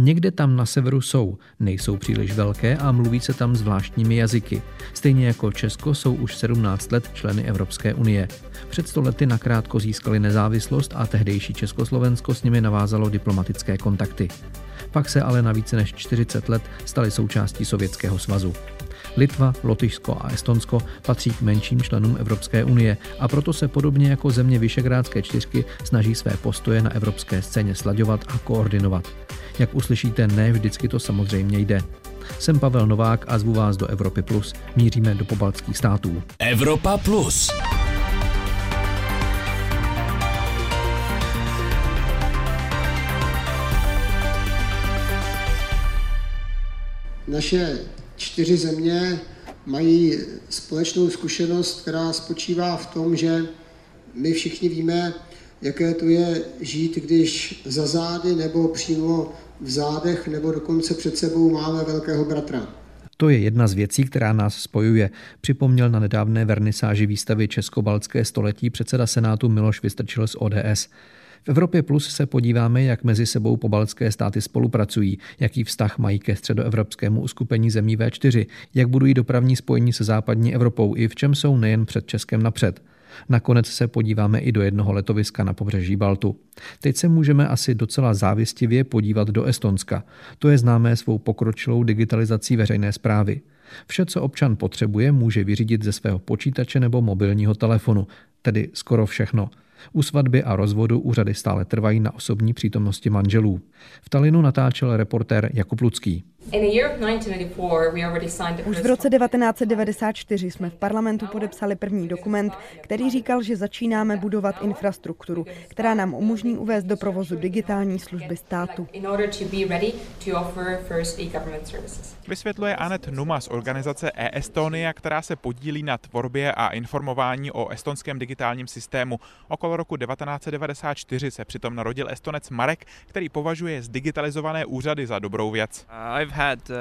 Někde tam na severu jsou, nejsou příliš velké a mluví se tam zvláštními jazyky. Stejně jako Česko jsou už 17 let členy Evropské unie. Před stolety nakrátko získali nezávislost a tehdejší Československo s nimi navázalo diplomatické kontakty. Pak se ale na více než 40 let stali součástí Sovětského svazu. Litva, Lotyšsko a Estonsko patří k menším členům Evropské unie a proto se podobně jako země Vyšegrádské čtyřky snaží své postoje na evropské scéně slaďovat a koordinovat. Jak uslyšíte, ne vždycky to samozřejmě jde. Jsem Pavel Novák a zvu vás do Evropy Plus. Míříme do pobaltských států. Evropa Plus. Naše čtyři země mají společnou zkušenost, která spočívá v tom, že my všichni víme, jaké to je žít, když za zády nebo přímo v zádech nebo dokonce před sebou máme velkého bratra. To je jedna z věcí, která nás spojuje, připomněl na nedávné vernisáži výstavy Českobaltské století předseda Senátu Miloš Vystrčil z ODS. V Evropě Plus se podíváme, jak mezi sebou pobaltské státy spolupracují, jaký vztah mají ke středoevropskému uskupení zemí V4, jak budují dopravní spojení se západní Evropou i v čem jsou nejen před Českem napřed. Nakonec se podíváme i do jednoho letoviska na pobřeží Baltu. Teď se můžeme asi docela závistivě podívat do Estonska. To je známé svou pokročilou digitalizací veřejné zprávy. Vše, co občan potřebuje, může vyřídit ze svého počítače nebo mobilního telefonu, tedy skoro všechno. U svatby a rozvodu úřady stále trvají na osobní přítomnosti manželů. V Talinu natáčel reportér Jakub Lucký. Už v roce 1994 jsme v parlamentu podepsali první dokument, který říkal, že začínáme budovat infrastrukturu, která nám umožní uvést do provozu digitální služby státu. Vysvětluje Anet Numa z organizace e-Estonia, která se podílí na tvorbě a informování o estonském digitálním systému. Okolo roku 1994 se přitom narodil estonec Marek, který považuje zdigitalizované úřady za dobrou věc. Uh, uh,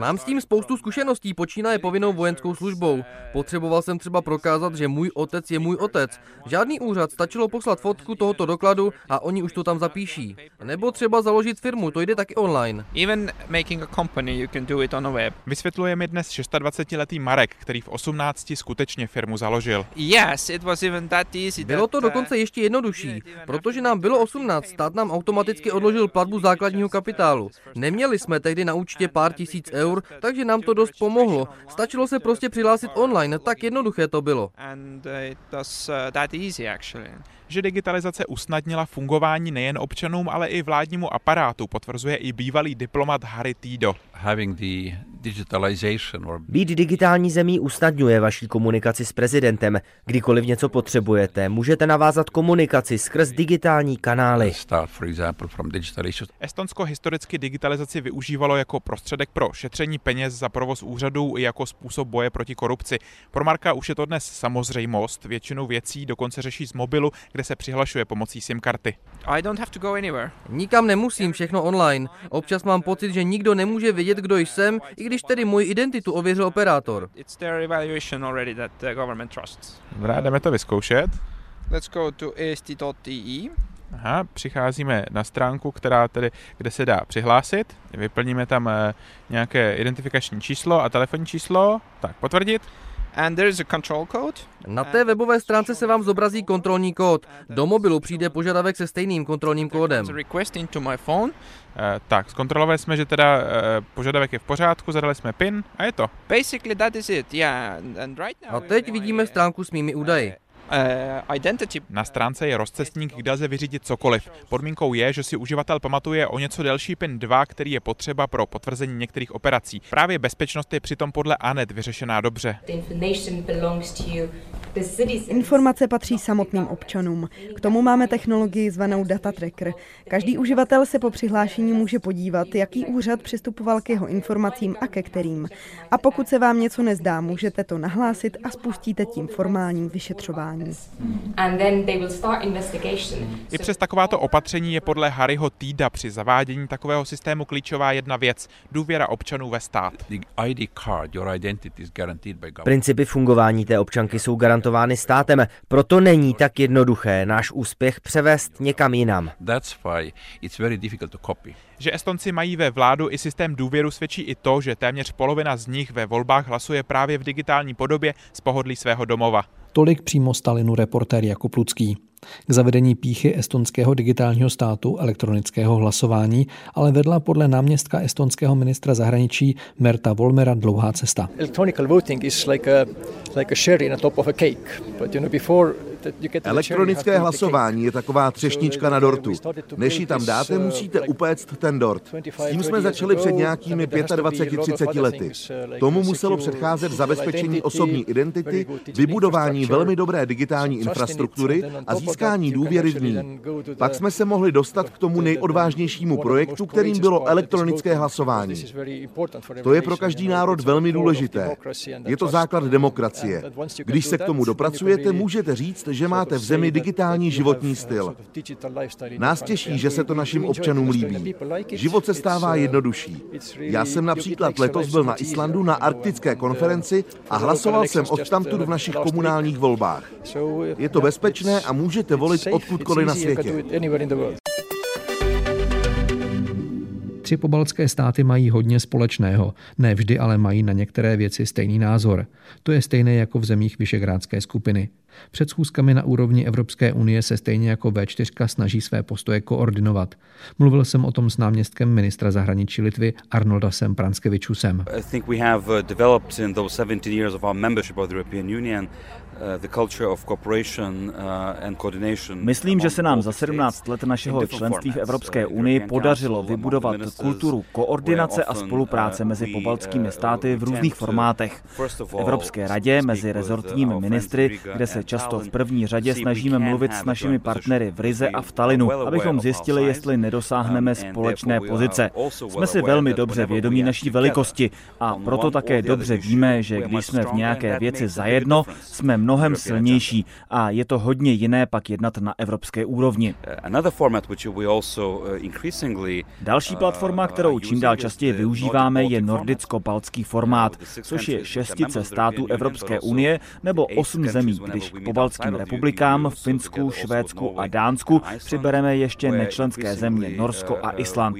Mám s tím spoustu zkušeností, počínaje povinnou vojenskou službou. Potřeboval jsem třeba prokázat, že můj otec je můj otec. Žádný úřad, stačilo poslat fotku tohoto dokladu a oni už to tam zapíší. Nebo třeba založit firmu, to jde taky online. Even making a company, you can do it on a web. Vysvětluje mi dnes 26-letý Marek, který v 18 skutečně firmu založil. Yes, it was even that easy. Bylo to uh, dokonce ještě jednodušší, protože nám bylo 18, stát nám automaticky odložil platbu základního kapitálu. Neměli jsme tehdy na účtě pár tisíc eur, takže nám to dost pomohlo. Stačilo se prostě přihlásit online, tak jednoduché to bylo. Uh, že digitalizace usnadnila fungování nejen občanům, ale i vládnímu aparátu, potvrzuje i bývalý diplomat Harry Tido. Být digitální zemí usnadňuje vaší komunikaci s prezidentem. Kdykoliv něco potřebujete, můžete navázat komunikaci skrz digitální kanály. Estonsko historicky digitalizaci využívalo jako prostředek pro šetření peněz za provoz úřadů i jako způsob boje proti korupci. Pro Marka už je to dnes samozřejmost, většinu věcí dokonce řeší z mobilu, kde se přihlašuje pomocí SIM karty. I don't have to go anywhere. Nikam nemusím, všechno online. Občas mám pocit, že nikdo nemůže vědět, kdo jsem, i když tedy můj identitu ověřil operátor. Dobrá, jdeme to vyzkoušet. Let's go to esti.ti. Aha, přicházíme na stránku, která tedy, kde se dá přihlásit. Vyplníme tam eh, nějaké identifikační číslo a telefonní číslo. Tak, potvrdit. And there's a control code. Na té webové stránce se vám zobrazí kontrolní kód. Do mobilu přijde požadavek se stejným kontrolním kódem. Eh, tak, zkontrolovali jsme, že teda uh, požadavek je v pořádku, zadali jsme PIN a je to. Basically that is it, yeah. And right now a teď vidíme stránku s mými údaji. Identity. Na stránce je rozcestník, kde lze vyřídit cokoliv. Podmínkou je, že si uživatel pamatuje o něco delší PIN 2, který je potřeba pro potvrzení některých operací. Právě bezpečnost je přitom podle ANET vyřešená dobře. Informace patří samotným občanům. K tomu máme technologii zvanou Data Tracker. Každý uživatel se po přihlášení může podívat, jaký úřad přistupoval k jeho informacím a ke kterým. A pokud se vám něco nezdá, můžete to nahlásit a spustíte tím formální vyšetřování. I přes takováto opatření je podle Harryho Týda při zavádění takového systému klíčová jedna věc – důvěra občanů ve stát. Principy fungování té občanky jsou garantovány garantovány státem, proto není tak jednoduché náš úspěch převést někam jinam. Že Estonci mají ve vládu i systém důvěru svědčí i to, že téměř polovina z nich ve volbách hlasuje právě v digitální podobě z pohodlí svého domova. Tolik přímo Stalinu reportér Jakub Lucký. K zavedení píchy estonského digitálního státu elektronického hlasování ale vedla podle náměstka estonského ministra zahraničí Merta Volmera dlouhá cesta. Electronic voting is like a, like a cherry on top of a cake. But you know, before Elektronické hlasování je taková třešnička na dortu. Než ji tam dáte, musíte upéct ten dort. S tím jsme začali před nějakými 25-30 lety. Tomu muselo předcházet zabezpečení osobní identity, vybudování velmi dobré digitální infrastruktury a získání důvěry v ní. Pak jsme se mohli dostat k tomu nejodvážnějšímu projektu, kterým bylo elektronické hlasování. To je pro každý národ velmi důležité. Je to základ demokracie. Když se k tomu dopracujete, můžete říct, že máte v zemi digitální životní styl. Nás těší, že se to našim občanům líbí. Život se stává jednodušší. Já jsem například letos byl na Islandu na arktické konferenci a hlasoval jsem odtamtud v našich komunálních volbách. Je to bezpečné a můžete volit odkudkoliv na světě. Tři pobaltské státy mají hodně společného, ne vždy ale mají na některé věci stejný názor. To je stejné jako v zemích Vyšegrádské skupiny. Před schůzkami na úrovni Evropské unie se stejně jako V4 snaží své postoje koordinovat. Mluvil jsem o tom s náměstkem ministra zahraničí Litvy Arnoldasem Pranskevičusem. Myslím, že se nám za 17 let našeho členství v Evropské unii podařilo vybudovat kulturu koordinace a spolupráce mezi pobaltskými státy v různých formátech. V Evropské radě mezi rezortními ministry, kde se často v první řadě snažíme mluvit s našimi partnery v Rize a v Talinu, abychom zjistili, jestli nedosáhneme společné pozice. Jsme si velmi dobře vědomí naší velikosti a proto také dobře víme, že když jsme v nějaké věci zajedno, jsme mnohem silnější a je to hodně jiné pak jednat na evropské úrovni. Další platforma, kterou čím dál častěji využíváme, je nordicko-baltský formát, což je šestice států Evropské unie nebo osm zemí, když k pobaltským republikám, Finsku, Švédsku a Dánsku přibereme ještě nečlenské země Norsko a Island.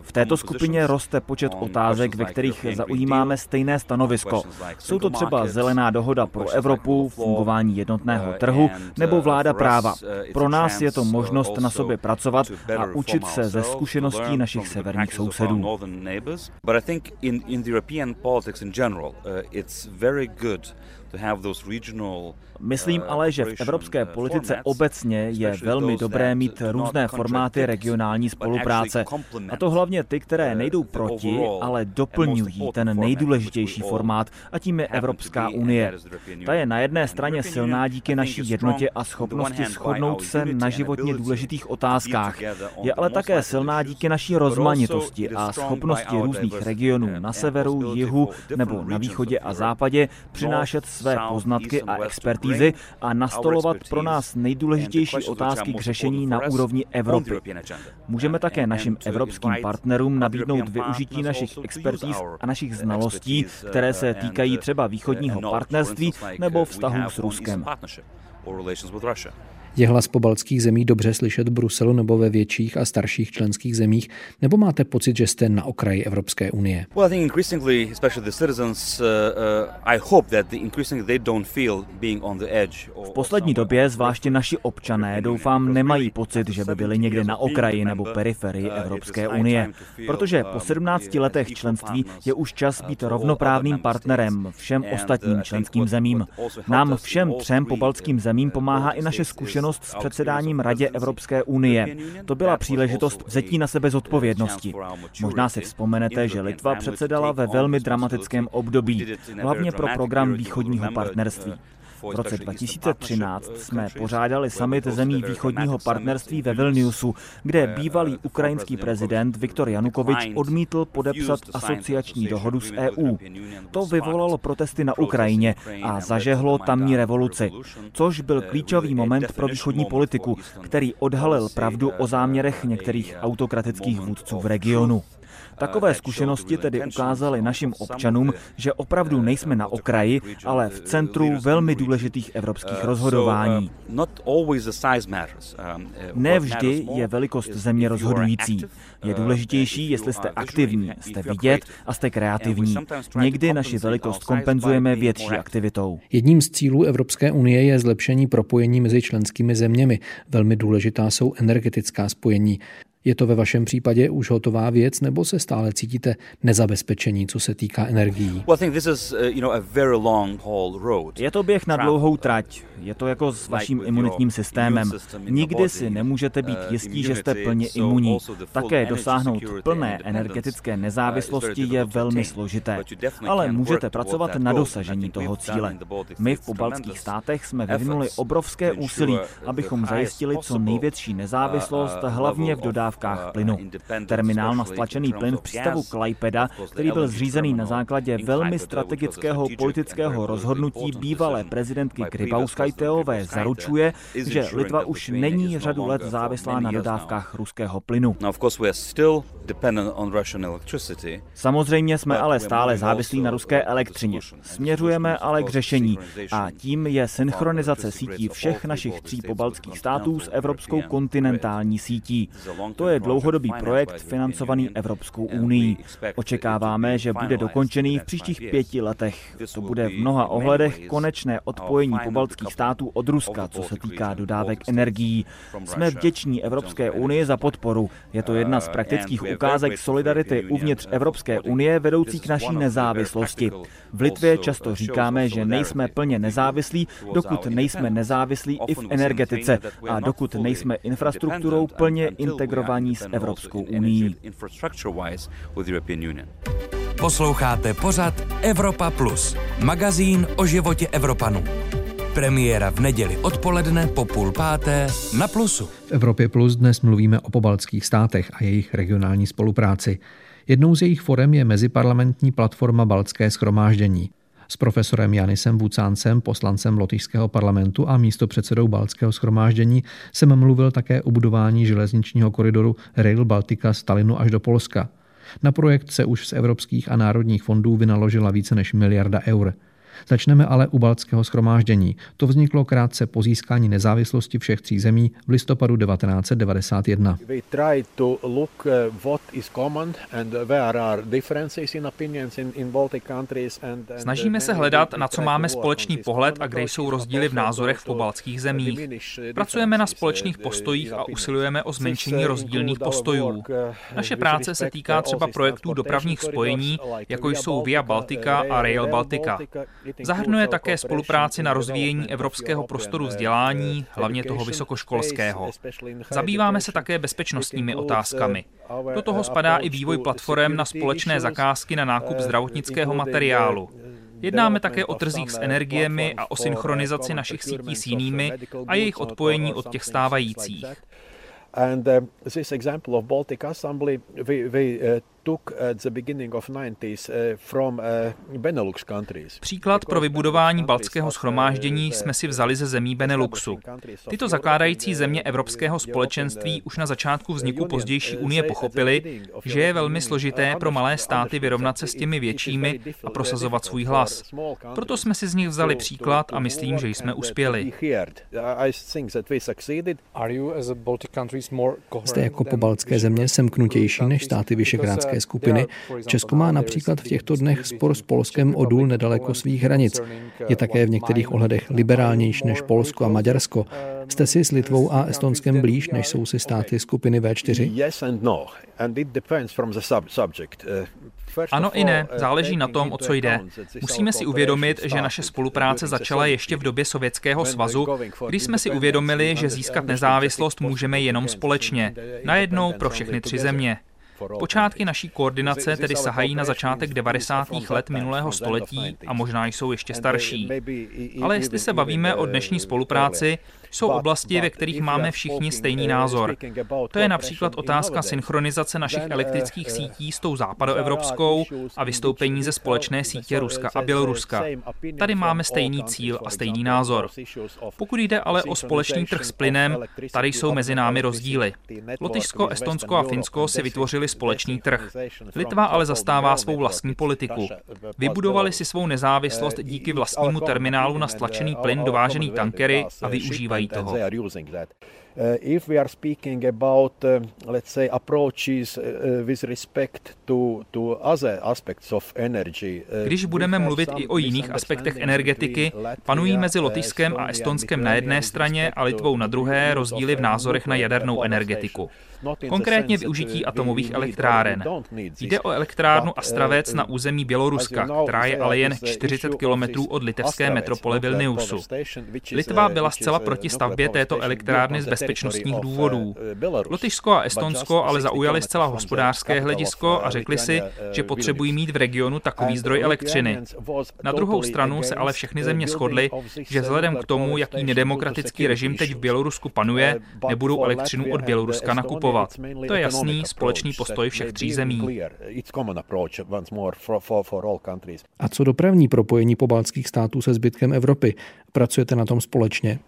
V této skupině roste počet otázek, ve kterých zaujímáme stejné stanovisko. Jsou to třeba zelená dohoda pro Evropu, fungování jednotného trhu nebo vláda práva. Pro nás je to možnost na sobě pracovat a učit se ze zkušeností našich severních sousedů. Myslím ale, že v evropské politice obecně je velmi dobré mít různé formáty regionální spolupráce. A to hlavně ty, které nejdou proti, ale doplňují ten nejdůležitější formát, a tím je Evropská unie. Ta je na jedné straně silná díky naší jednotě a schopnosti shodnout se na životně důležitých otázkách. Je ale také silná díky naší rozmanitosti a schopnosti různých regionů na severu, jihu nebo na východě a západě přinášet své poznatky a expertízy a nastolovat pro nás nejdůležitější otázky k řešení na úrovni Evropy. Můžeme také našim evropským partnerům nabídnout využití našich expertíz a našich znalostí, které se týkají třeba východního partnerství nebo vztahů s Ruskem. Je hlas pobaltských zemí dobře slyšet v Bruselu nebo ve větších a starších členských zemích, nebo máte pocit, že jste na okraji Evropské unie? Uh, uh, v poslední době zvláště naši občané doufám nemají pocit, že by byli někde na okraji nebo periferii uh, Evropské unie, protože po 17 um, letech členství je už čas být rovnoprávným partnerem všem ostatním členským zemím. Nám všem třem pobaltským zemím pomáhá i naše zkušenost zkušenost s předsedáním Radě Evropské unie. To byla příležitost vzetí na sebe zodpovědnosti. Možná si vzpomenete, že Litva předsedala ve velmi dramatickém období, hlavně pro program východního partnerství. V roce 2013 jsme pořádali summit zemí východního partnerství ve Vilniusu, kde bývalý ukrajinský prezident Viktor Janukovič odmítl podepsat asociační dohodu s EU. To vyvolalo protesty na Ukrajině a zažehlo tamní revoluci, což byl klíčový moment pro východní politiku, který odhalil pravdu o záměrech některých autokratických vůdců v regionu. Takové zkušenosti tedy ukázaly našim občanům, že opravdu nejsme na okraji, ale v centru velmi důležitých evropských rozhodování. Ne vždy je velikost země rozhodující. Je důležitější, jestli jste aktivní, jste vidět a jste kreativní. Někdy naši velikost kompenzujeme větší aktivitou. Jedním z cílů Evropské unie je zlepšení propojení mezi členskými zeměmi. Velmi důležitá jsou energetická spojení. Je to ve vašem případě už hotová věc, nebo se stále cítíte nezabezpečení, co se týká energií? Uh, je to běh na dlouhou trať. Je to jako s vaším imunitním systémem. Nikdy si nemůžete být uh, jistí, že jste plně imunní. Také dosáhnout plné energetické nezávislosti je velmi složité. Ale můžete pracovat na dosažení toho cíle. My v pobaltských státech jsme vyvinuli obrovské úsilí, abychom zajistili co největší nezávislost, hlavně v dodávce dodávkách plynu. Terminál na stlačený plyn v přístavu Klaipeda, který byl zřízený na základě velmi strategického politického rozhodnutí bývalé prezidentky Grybauskajteové, zaručuje, že Litva už není řadu let závislá na dodávkách ruského plynu. Samozřejmě jsme ale stále závislí na ruské elektřině. Směřujeme ale k řešení a tím je synchronizace sítí všech našich tří pobaltských států s evropskou kontinentální sítí. To je dlouhodobý projekt financovaný Evropskou unii. Očekáváme, že bude dokončený v příštích pěti letech. To bude v mnoha ohledech konečné odpojení pobaltských států od Ruska, co se týká dodávek energií. Jsme vděční Evropské unii za podporu. Je to jedna z praktických ukázek solidarity uvnitř Evropské unie vedoucí k naší nezávislosti. V Litvě často říkáme, že nejsme plně nezávislí, dokud nejsme nezávislí i v energetice a dokud nejsme infrastrukturou plně integrovaní vyjednávání s Evropskou unii. Posloucháte pořad Evropa Plus, magazín o životě Evropanů. Premiéra v neděli odpoledne po půl páté na Plusu. V Evropě Plus dnes mluvíme o pobaltských státech a jejich regionální spolupráci. Jednou z jejich forem je meziparlamentní platforma Baltské schromáždění. S profesorem Janisem Vucáncem, poslancem Lotyšského parlamentu a místopředsedou Baltského schromáždění jsem mluvil také o budování železničního koridoru Rail Baltica z Talinu až do Polska. Na projekt se už z evropských a národních fondů vynaložila více než miliarda eur. Začneme ale u Baltského schromáždění. To vzniklo krátce po získání nezávislosti všech tří zemí v listopadu 1991. Snažíme se hledat, na co máme společný pohled a kde jsou rozdíly v názorech v pobaltských zemích. Pracujeme na společných postojích a usilujeme o zmenšení rozdílných postojů. Naše práce se týká třeba projektů dopravních spojení, jako jsou Via Baltica a Rail Baltica. Zahrnuje také spolupráci na rozvíjení evropského prostoru vzdělání, hlavně toho vysokoškolského. Zabýváme se také bezpečnostními otázkami. Do toho spadá i vývoj platform na společné zakázky na nákup zdravotnického materiálu. Jednáme také o trzích s energiemi a o synchronizaci našich sítí s jinými a jejich odpojení od těch stávajících. And uh, this example of Baltic Assembly, we, we uh, Příklad pro vybudování baltského schromáždění jsme si vzali ze zemí Beneluxu. Tyto zakládající země Evropského společenství už na začátku vzniku pozdější unie pochopili, že je velmi složité pro malé státy vyrovnat se s těmi většími a prosazovat svůj hlas. Proto jsme si z nich vzali příklad a myslím, že jsme uspěli. Jste jako pobaltské země semknutější než státy Vyšegrádské skupiny. Česko má například v těchto dnech spor s Polskem o důl nedaleko svých hranic. Je také v některých ohledech liberálnější než Polsko a Maďarsko. Jste si s Litvou a Estonskem blíž, než jsou si státy skupiny V4? Ano i ne, záleží na tom, o co jde. Musíme si uvědomit, že naše spolupráce začala ještě v době Sovětského svazu, kdy jsme si uvědomili, že získat nezávislost můžeme jenom společně, najednou pro všechny tři země. Počátky naší koordinace tedy sahají na začátek 90. let minulého století a možná jsou ještě starší. Ale jestli se bavíme o dnešní spolupráci, Jsou oblasti, ve kterých máme všichni stejný názor. To je například otázka synchronizace našich elektrických sítí s tou západoevropskou a vystoupení ze společné sítě Ruska a Běloruska. Tady máme stejný cíl a stejný názor. Pokud jde ale o společný trh s plynem, tady jsou mezi námi rozdíly. Lotyšsko, Estonsko a Finsko si vytvořili společný trh. Litva ale zastává svou vlastní politiku. Vybudovali si svou nezávislost díky vlastnímu terminálu na stlačený plyn dovážený tankery a využívají ないと。I, I really think that if we are speaking about, uh, let's say, approaches uh, with respect to, to other aspects of energy. Když budeme mluvit i o jiných aspektech energetiky, panují mezi Lotyšskem a Estonskem na jedné straně a Litvou na druhé rozdíly v názorech na jadernou energetiku. Konkrétně využití atomových elektráren. Jde o elektrárnu Astravec na území Běloruska, která je ale jen 40 kilometrů od litevské metropole Vilniusu. Litva byla zcela proti stavbě této elektrárny z bezpečnostních důvodů. Lotyšsko a Estonsko ale zaujali zcela hospodářské hledisko a řekli si, že potřebují mít v regionu takový zdroj elektřiny. Na druhou stranu se ale všechny země shodly, že vzhledem k tomu, jaký nedemokratický režim teď v Bělorusku panuje, nebudou elektřinu od Běloruska nakupovat. To je jasný společný postoj všech tří zemí. A co dopravní propojení pobaltských států se zbytkem Evropy? Pracujete na tom společně?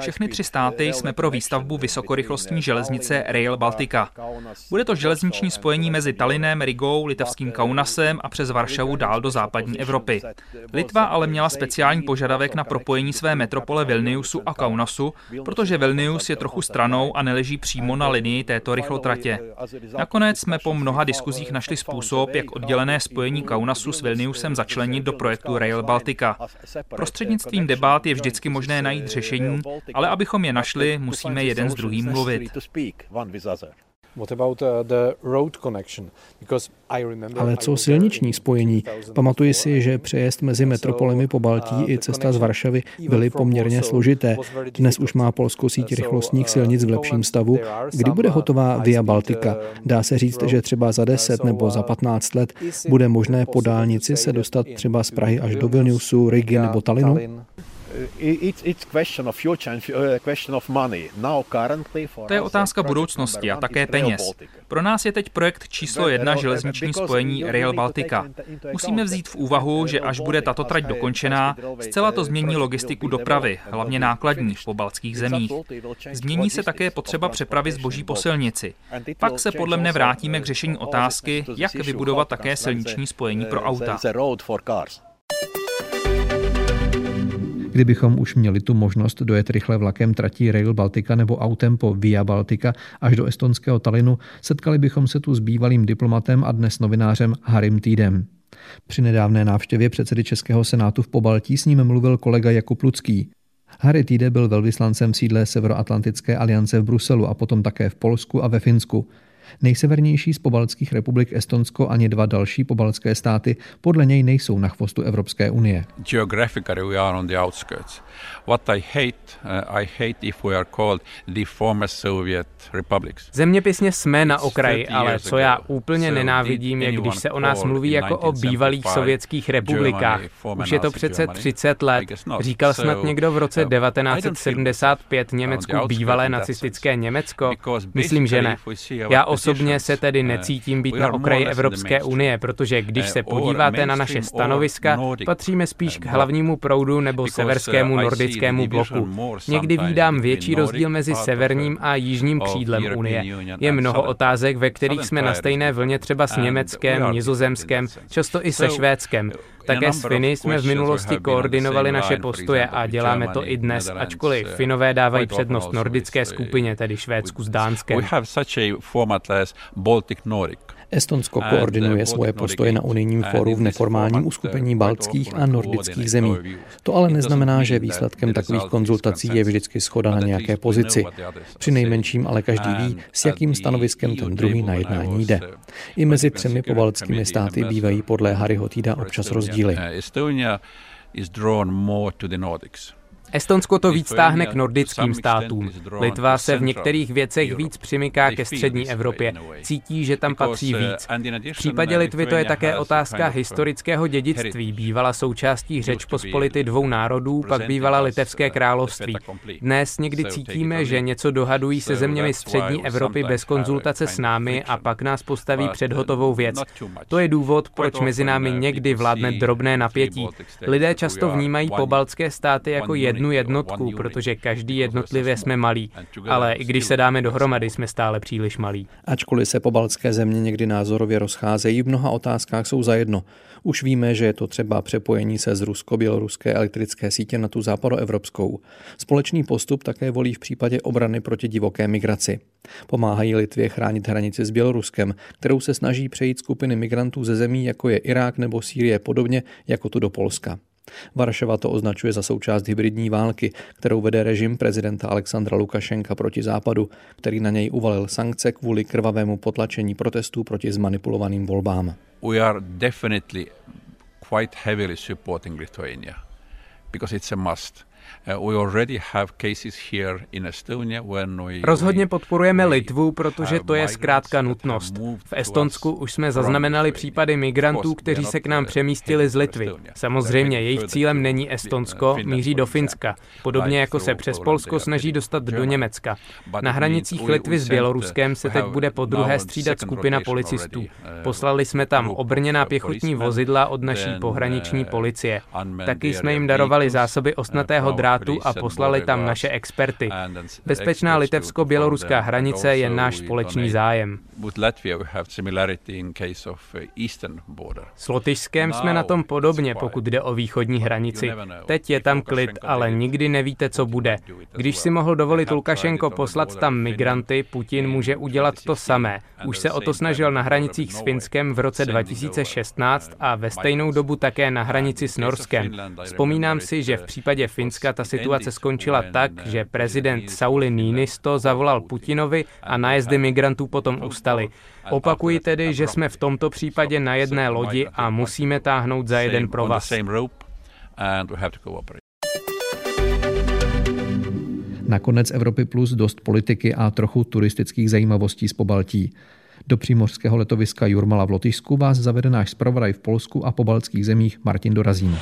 Všechny tři státy jsme pro výstavbu vysokorychlostní železnice Rail Baltica. Bude to železniční spojení mezi Tallinem, Rigou, litevským Kaunasem a přes Varšavu dál do západní Evropy. Litva ale měla speciální požadavek na propojení své metropole Vilniusu a Kaunasu, protože Vilnius je trochu stranou a neleží přímo na linii této rychlotratě. Nakonec jsme po mnoha diskuzích našli způsob, jak oddělené spojení Kaunasu s Vilniusem začlenit do projektu Rail Baltica. Prostřednictvím debat je vždycky možné najít řešení, ale abychom je našli, musíme jeden s druhým mluvit. Ale co silniční spojení? Pamatuji si, že přejezd mezi metropolemi po Baltí i cesta z Varšavy byly poměrně složité. Dnes už má Polsko síť rychlostních silnic v lepším stavu. Kdy bude hotová Via Baltica? Dá se říct, že třeba za 10 nebo za 15 let bude možné po dálnici se dostat třeba z Prahy až do Vilniusu, Rigi nebo Talinu? To je otázka budoucnosti a také peněz. Pro nás je teď projekt číslo jedna železniční spojení Rail Baltica. Musíme vzít v úvahu, že až bude tato trať dokončená, zcela to změní logistiku dopravy, hlavně nákladní v pobaltských zemích. Změní se také potřeba přepravy zboží po silnici. Pak se podle mne vrátíme k řešení otázky, jak vybudovat také silniční spojení pro auta. Kdybychom už měli tu možnost dojet rychle vlakem tratí Rail Baltica nebo autem po Via Baltica až do estonského Talinu, setkali bychom se tu s bývalým diplomatem a dnes novinářem Harim Týdem. Při nedávné návštěvě předsedy Českého senátu v Pobaltí s ním mluvil kolega Jakub Lucký. Harry Týde byl velvyslancem sídle Severoatlantické aliance v Bruselu a potom také v Polsku a ve Finsku. Nejsevernější z pobaltských republik Estonsko ani dva další pobaltské státy podle něj nejsou na chvostu Evropské unie. Geographically we are on the outskirts. What I hate, uh, I hate if we are called the former Soviet republics. Zeměpisně jsme na okraji, ale co já úplně nenávidím, je když se o nás mluví jako o bývalých sovětských republikách. Už je to přece 30 let. Říkal snad někdo v roce 1975 Německu bývalé nacistické Německo? Myslím, že ne. Já osobně se tedy necítím být na okraji Evropské unie, protože když se podíváte na naše stanoviska, patříme spíš k hlavnímu proudu nebo severskému nordickému bloku. Někdy vídám větší rozdíl mezi severním a jižním křídlem Unie. Je mnoho otázek, ve kterých jsme na stejné vlně třeba s Německem, Nizozemskem, často i se Švédskem. Také s Finy jsme v minulosti koordinovali naše postoje a děláme to i dnes, ačkoliv Finové dávají přednost nordické skupině, tedy Švédsku s Dánskem. Estonsko koordinuje svoje postoje na unijním fóru v neformálním uskupení baltských a nordických zemí. To ale neznamená, že výsledkem takových konzultací je vždycky schoda na nějaké pozici. Při nejmenším ale každý ví, s jakým stanoviskem ten druhý na jednání jde. I mezi třemi pobaltskými státy bývají podle Harryho Týda občas rozdíly. Estonsko to víc stáhne k nordickým státům. Litva se v některých věcech víc přimyká ke střední Evropě. Cítí, že tam patří víc. V případě Litvy to je také otázka historického dědictví. Bývala součástí řeč pospolity dvou národů, pak bývala litevské království. Dnes někdy cítíme, že něco dohadují se zeměmi střední Evropy bez konzultace s námi a pak nás postaví před hotovou věc. To je důvod, proč mezi námi někdy vládne drobné napětí. Lidé často vnímají pobaltské státy jako jednu jednotku, protože každý jednotlivě jsme malí. Ale i když se dáme dohromady, jsme stále příliš malí. Ačkoliv se pobaltské země někdy názorově rozcházejí, v mnoha otázkách jsou zajedno. Už víme, že je to třeba přepojení se z rusko-běloruské elektrické sítě na tu západoevropskou. Společný postup také volí v případě obrany proti divoké migraci. Pomáhají Litvě chránit hranici s Běloruskem, kterou se snaží přejít skupiny migrantů ze zemí, jako je Irák nebo Sýrie, podobně jako tu do Polska. Varšava to označuje za součást hybridní války, kterou vede režim prezidenta Alexandra Lukašenka proti západu, který na něj uvalil sankce kvůli krvavému potlačení protestů proti zmanipulovaným volbám. We are definitely quite heavily supporting Lithuania because it's a must. Rozhodně podporujeme Litvu, protože to je zkrátka nutnost. V Estonsku už jsme zaznamenali případy migrantů, kteří se k nám přemístili z Litvy. Samozřejmě, jejich cílem není Estonsko, míří do Finska, podobně jako se přes Polsko snaží dostat do Německa. Na hranicích Litvy s Běloruskem se teď bude po druhé střídat skupina policistů. Poslali jsme tam obrněná pěchotní vozidla od naší pohraniční policie. Taky jsme jim darovali zásoby osnatého drátu a poslali tam naše experty. Bezpečná litevsko-běloruská hranice je náš společný zájem. S Lotyšskem jsme na tom podobně, pokud jde o východní hranici. Teď je tam klid, ale nikdy nevíte, co bude. Když si mohl dovolit Lukašenko poslat tam migranty, Putin může udělat to samé. Už se o to snažil na hranicích s Finskem v roce 2016 a ve stejnou dobu také na hranici s Norskem. Vzpomínám si, že v případě Finska ta situace skončila tak, že prezident Sauli Niinisto zavolal Putinovi a nájezdy migrantů potom ustaly. Opakuji tedy, že jsme v tomto případě na jedné lodi a musíme táhnout za jeden provaz. Nakonec Evropy Plus dost politiky a trochu turistických zajímavostí z Pobaltí. Do přímořského letoviska Jurmala v Lotyšsku vás zavede náš zpravodaj v Polsku a pobaltských zemích Martin Dorazín.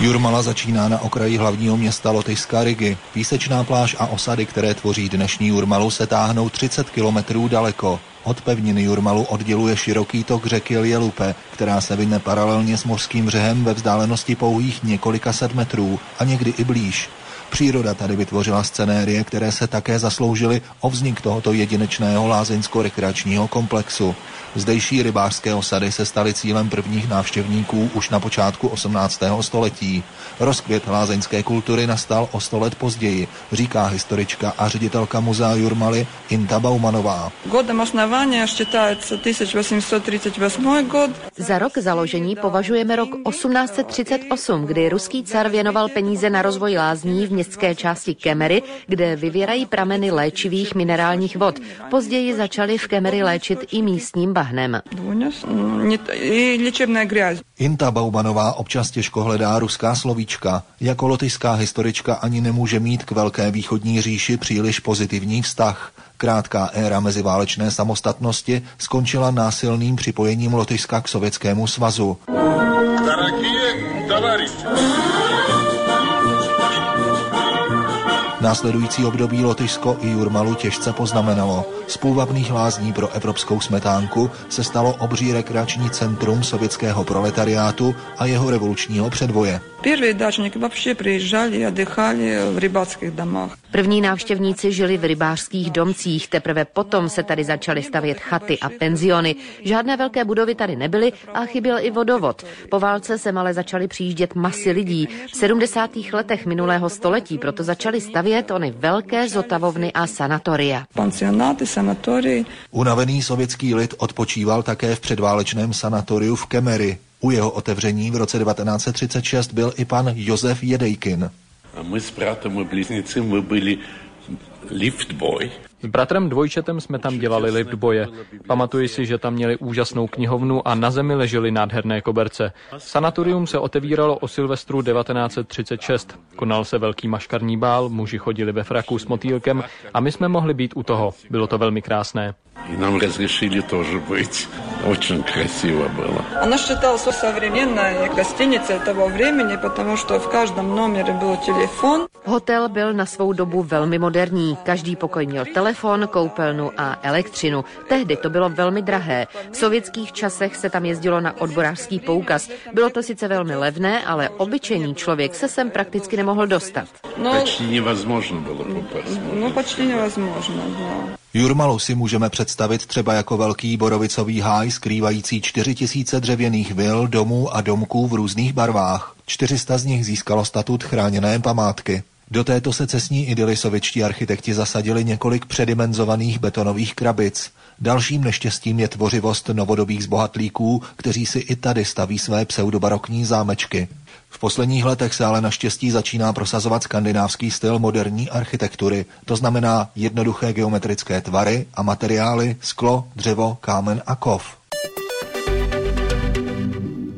Jurmala začíná na okraji hlavního města Lotyšská Rigi. Písečná pláž a osady, které tvoří dnešní Jurmalu, se táhnou 30 kilometrů daleko. Od pevniny Jurmalu odděluje široký tok řeky Lielupe, která se vyne paralelně s mořským břehem ve vzdálenosti pouhých několika set metrů a někdy i blíž. Příroda tady vytvořila scenérie, které se také zasloužily o vznik tohoto jedinečného lázeňsko-rekreačního komplexu. Zdejší rybářské osady se staly cílem prvních návštěvníků už na počátku 18. století. Rozkvět lázeňské kultury nastal o 100 let později, říká historička a ředitelka muzea Jurmaly Inta Baumanová. Godem osnování štětáce 1838 god. Za rok založení považujeme rok 1838, kdy ruský car věnoval peníze na rozvoj lázní v městské části Kemery, kde vyvěrají prameny léčivých minerálních vod. Později začaly v Kemery léčit i místním bahem bahnem. Inta Baumanová občas těžko hledá ruská slovíčka. Jako lotyšská historička ani nemůže mít k Velké východní říši příliš pozitivní vztah. Krátká éra meziválečné samostatnosti skončila násilným připojením Lotyšska k Sovětskému svazu. Následující období Lotyšsko i Jurmalu těžce poznamenalo. Z půvabných lázní pro evropskou smetánku se stalo obří rekreační centrum sovětského proletariátu a jeho revolučního předvoje. První návštěvníci žili v rybářských domcích, teprve potom se tady začaly stavět chaty a penziony. Žádné velké budovy tady nebyly a chyběl i vodovod. Po válce se ale začaly přijíždět masy lidí. V 70. letech minulého století proto začaly stavět ony velké zotavovny a sanatoria. Unavený sovětský lid odpočíval také v předválečném sanatoriu v Kemery. U jeho otevření v roce 1936 byl i pan Josef Jedejkin. My s bratem a bliznici, my byli liftboy. S bratrem dvojčetem jsme tam dělali lift boje. Pamatuji si, že tam měli úžasnou knihovnu a na zemi ležely nádherné koberce. Sanatorium se otevíralo o Silvestru 1936. Konal se velký maškarní bál, muži chodili ve fraku s motýlkem a my jsme mohli být u toho. Bylo to velmi krásné. И нам разрешили тоже быть. Очень красиво было. Она считалась современной гостиницей того времени, потому что в каждом номере был телефон. Hotel byl na svou dobu velmi moderní. Každý pokoj měl telefon, telefon, koupelnu a elektřinu. Tehdy to bylo velmi drahé. V sovětských časech se tam jezdilo na odborářský poukaz. Bylo to sice velmi levné, ale obyčejný člověk se sem prakticky nemohl dostat. No, Počti nevazmožno bylo poukaz. No, počti nevazmožno, no. Jurmalu si můžeme představit třeba jako velký borovicový háj skrývající 4000 dřevěných vil, domů a domků v různých barvách. 400 z nich získalo statut chráněné památky. Do této secesní idyly sovětští architekti zasadili několik předimenzovaných betonových krabic. Dalším neštěstím je tvořivost novodobých zbohatlíků, kteří si i tady staví své pseudobarokní zámečky. V posledních letech se ale naštěstí začíná prosazovat skandinávský styl moderní architektury, to znamená jednoduché geometrické tvary a materiály sklo, dřevo, kámen a kov.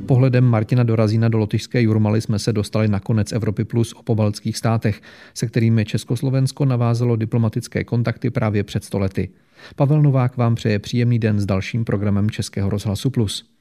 Pohledem Martina Dorazína do lotyšské Jurmaly jsme se dostali na konec Evropy Plus o pobaltských státech, se kterými Československo navázalo diplomatické kontakty právě před stolety. Pavel Novák vám přeje příjemný den s dalším programem Českého rozhlasu Plus.